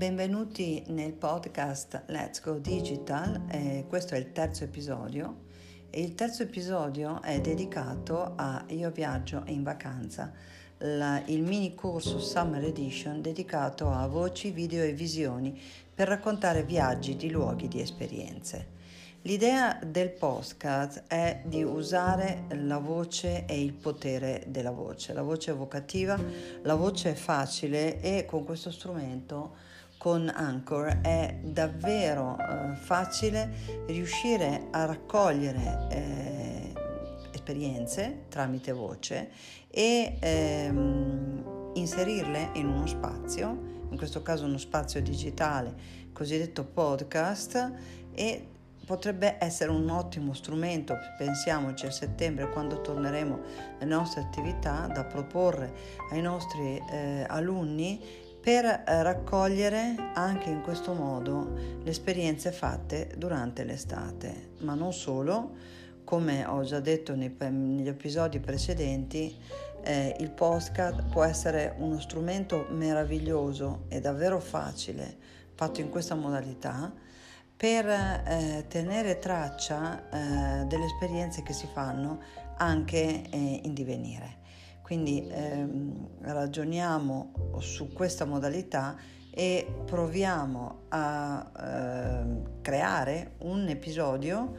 benvenuti nel podcast Let's Go Digital, eh, questo è il terzo episodio e il terzo episodio è dedicato a Io viaggio in vacanza, la, il mini corso Summer Edition dedicato a voci, video e visioni per raccontare viaggi di luoghi di esperienze. L'idea del podcast è di usare la voce e il potere della voce. La voce evocativa, la voce facile e con questo strumento, con Anchor, è davvero eh, facile riuscire a raccogliere eh, esperienze tramite voce e ehm, inserirle in uno spazio, in questo caso uno spazio digitale, cosiddetto podcast, e potrebbe essere un ottimo strumento, pensiamoci a settembre quando torneremo alle nostre attività, da proporre ai nostri eh, alunni per eh, raccogliere anche in questo modo le esperienze fatte durante l'estate, ma non solo, come ho già detto negli episodi precedenti, eh, il podcast può essere uno strumento meraviglioso e davvero facile fatto in questa modalità per eh, tenere traccia eh, delle esperienze che si fanno anche eh, in divenire. Quindi ehm, ragioniamo su questa modalità e proviamo a eh, creare un episodio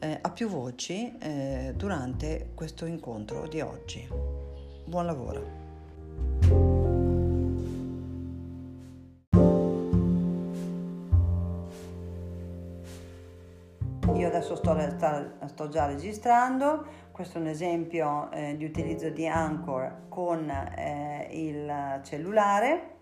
eh, a più voci eh, durante questo incontro di oggi. Buon sto Io adesso sto, sto, già registrando, questo è un esempio eh, di utilizzo di Anchor con eh, il cellulare